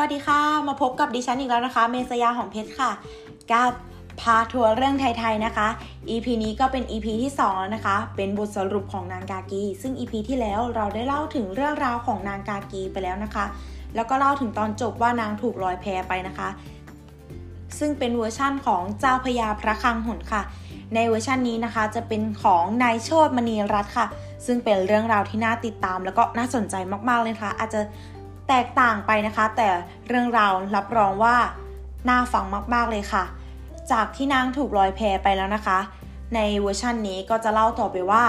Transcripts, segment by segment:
วัสดีค่ะ มาพบกับดิฉันอีกแล้วนะคะ เมษยาของเพชรค่ะ กับพาทัวร์เรื่องไทย ๆ นะคะ EP นี้ก็เป็น EP ที่ 2 แล้วนะคะ เป็นบทสรุปของนางกากี ซึ่ง EP ที่แล้วเราได้เล่าถึงเรื่องราวของนางกากีไปแล้วนะคะ แล้วก็เล่าถึงตอนจบว่านางถูกลอยแพไปนะคะ ซึ่งเป็นเวอร์ชั่นของเจ้าพระยาพระคลังหนค่ะ ในเวอร์ชันนี้นะคะ จะเป็นของนายโชตมณีรัตน์ค่ะ ซึ่งเป็นเรื่องราวที่น่าติดตาม แล้วก็น่าสนใจมากๆเลยค่ะ อาจจะ แตกต่างไปนะคะ แต่เรื่องราวรับรองว่าน่าฟังมาก ๆ เลยค่ะ จากที่นางถูกลอยแพไปแล้วนะคะ ในเวอร์ชันนี้ก็จะเล่าต่อไปว่า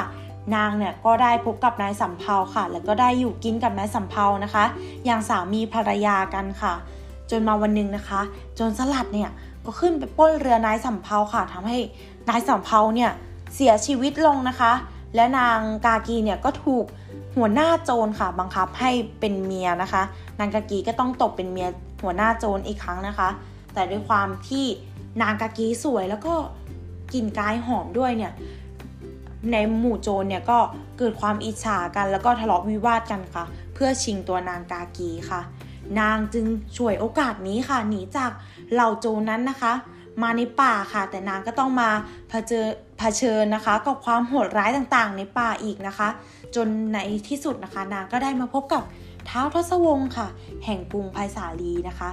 นางเนี่ยก็ได้พบกับนายสำเภาค่ะ แล้วก็ได้อยู่กินกับนายสำเภานะคะ อย่างสามีภรรยากันค่ะ จนมาวันหนึ่งนะคะ จนสลัดเนี่ยก็ขึ้นไปปล้นเรือนายสำเภาค่ะทำให้นายสำเภาเนี่ยเสียชีวิตลงนะคะ และนางกากีเนี่ยก็ถูก หัวหน้าโจรค่ะ บังคับให้เป็นเมียนะคะ นางกากีก็ต้องตกเป็นเมียหัวหน้าโจรอีกครั้งนะคะ แต่ด้วยความที่นางกากีสวยแล้วก็กลิ่นกายหอมด้วยเนี่ยในหมู่โจรเนี่ยก็เกิดความอิจฉากันแล้วก็ทะเลาะวิวาทกันค่ะ เพื่อชิงตัวนางกากีค่ะ นางจึงช่วยโอกาสนี้ค่ะหนีจากเหล่าโจรนั้นนะคะ มาในป่าค่ะ แต่นางก็ต้องมาเผชิญเผชิญนะคะ กับความโหดร้ายต่างๆ ในป่าอีกนะคะ จนในที่สุดนะคะ นางก็ได้มาพบกับเท้าทศวงศ์ค่ะ แห่งกรุงไผ่สาลีนะคะ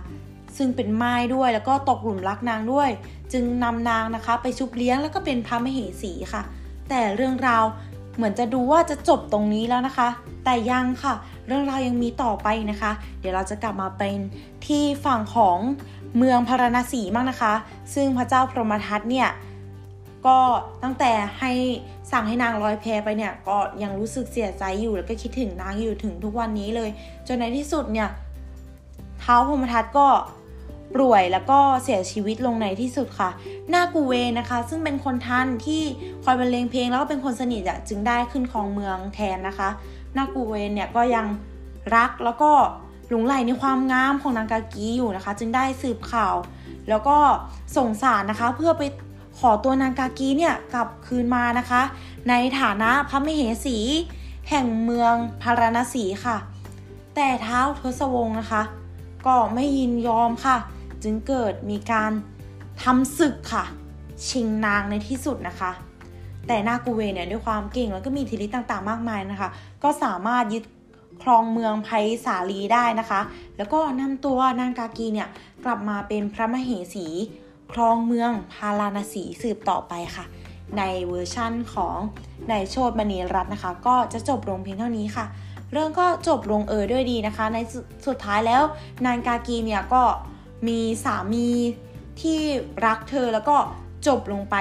ซึ่งเป็นไม้ด้วยแล้วก็ตกหลุมรักนางด้วย จึงนำนางนะคะ ไปชุบเลี้ยงแล้วก็เป็นพระมเหสีค่ะ แต่เรื่องราวเหมือนจะดูว่าจะจบตรงนี้แล้วนะคะ แต่ยังค่ะ เรื่องราวยังมีต่อไปนะคะ เดี๋ยวเราจะกลับมาเป็นที่ฝั่งของ เมืองพาราณสีมากนะคะ ซึ่งพระเจ้าพรหมทัตเนี่ยก็ตั้งแต่ให้สั่งให้นางลอยแพไปเนี่ยก็ยังรู้สึกเสียใจอยู่แล้วก็คิดถึงนางอยู่ถึงทุกวันนี้เลย จนในที่สุดเนี่ยเท้าพรหมทัตก็ป่วยแล้วก็เสียชีวิตลงในที่สุดค่ะ นากูเวนะคะ ซึ่งเป็นคนท่านที่คอยบรรเลงเพลงแล้วก็เป็นคนสนิทอะจึงได้ขึ้นครองเมืองแทนนะคะ นากูเวนเนี่ยก็ยังรักแล้วก็ หลงไหลในความงามของนางกากีอยู่นะคะ จึงได้สืบข่าว แล้วก็ส่งสารนะคะเพื่อไปขอตัวนางกากีเนี่ยกลับคืนมานะคะ ในฐานะพระมเหสี แห่งเมืองพาราณสีค่ะ แต่เท้าทศวงศ์นะคะ ก็ไม่ยินยอมค่ะ จึงเกิดมีการทำศึกค่ะ ชิงนางในที่สุดนะคะ แต่นากูเวเนี่ยด้วยความเก่งแล้วก็มีทิริษต่างๆ มากมายนะคะ ก็สามารถยึด ครองเมืองไผ่สาลีได้นะคะ แล้วก็นำตัวนางกากีเนี่ยกลับมาเป็นพระมเหสี ครองเมืองพาราณสีสืบต่อไปค่ะ ในเวอร์ชั่นของนายโชตมณีรัตน์นะคะ ก็จะจบลงเพียงเท่านี้ค่ะ เรื่องก็จบลงเอยด้วยดีนะคะ ในสุดสุดท้ายแล้วนางกากีเนี่ยก็มีสามีที่รักเธอแล้วก็ จบลงไป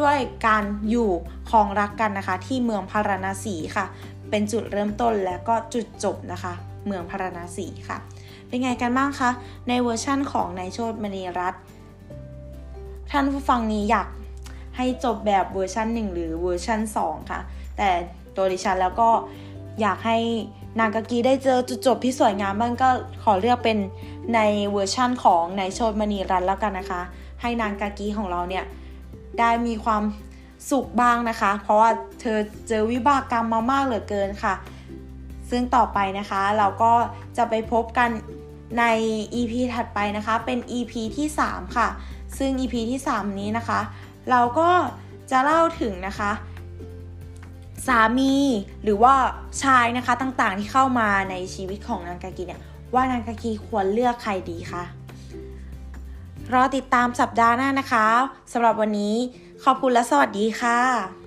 ด้วยการอยู่ครองรักกันนะคะ ที่เมืองพาราณสีค่ะ เป็นจุดเริ่มต้นและก็จุดจบนะคะ เมืองพาราณสีค่ะ เป็นไงกันบ้างคะในเวอร์ชั่นของนายโชตมณีรัตน์ท่านผู้ฟังนี้อยากให้จบแบบเวอร์ชัน1 หรือเวอร์ชัน2 ค่ะ แต่ตัวดิฉันแล้วก็อยากให้นางกากีได้เจอจุดจบที่สวยงามบ้างก็ขอเลือกเป็นในเวอร์ชั่นของนายโชตมณีรัตน์แล้วกันนะคะ ให้นางกากีของเราเนี่ยได้มีความสุขบ้างนะคะ เพราะว่าเธอเจอวิบากกรรมมามากเหลือเกินค่ะ ซึ่งต่อไปนะคะเราก็จะไปพบกันใน EP ถัดไปนะคะ เป็น EP ที่ 3 ค่ะ ซึ่ง EP ที่ 3 นี้นะคะ เราก็จะเล่าถึงนะคะ สามีหรือว่าชายนะคะต่างๆที่เข้ามาในชีวิตของนางกากีเนี่ยว่านางกากีควรเลือกใครดีคะ รอติดตามสัปดาห์หน้านะคะสำหรับวันนี้ขอบคุณและสวัสดีค่ะ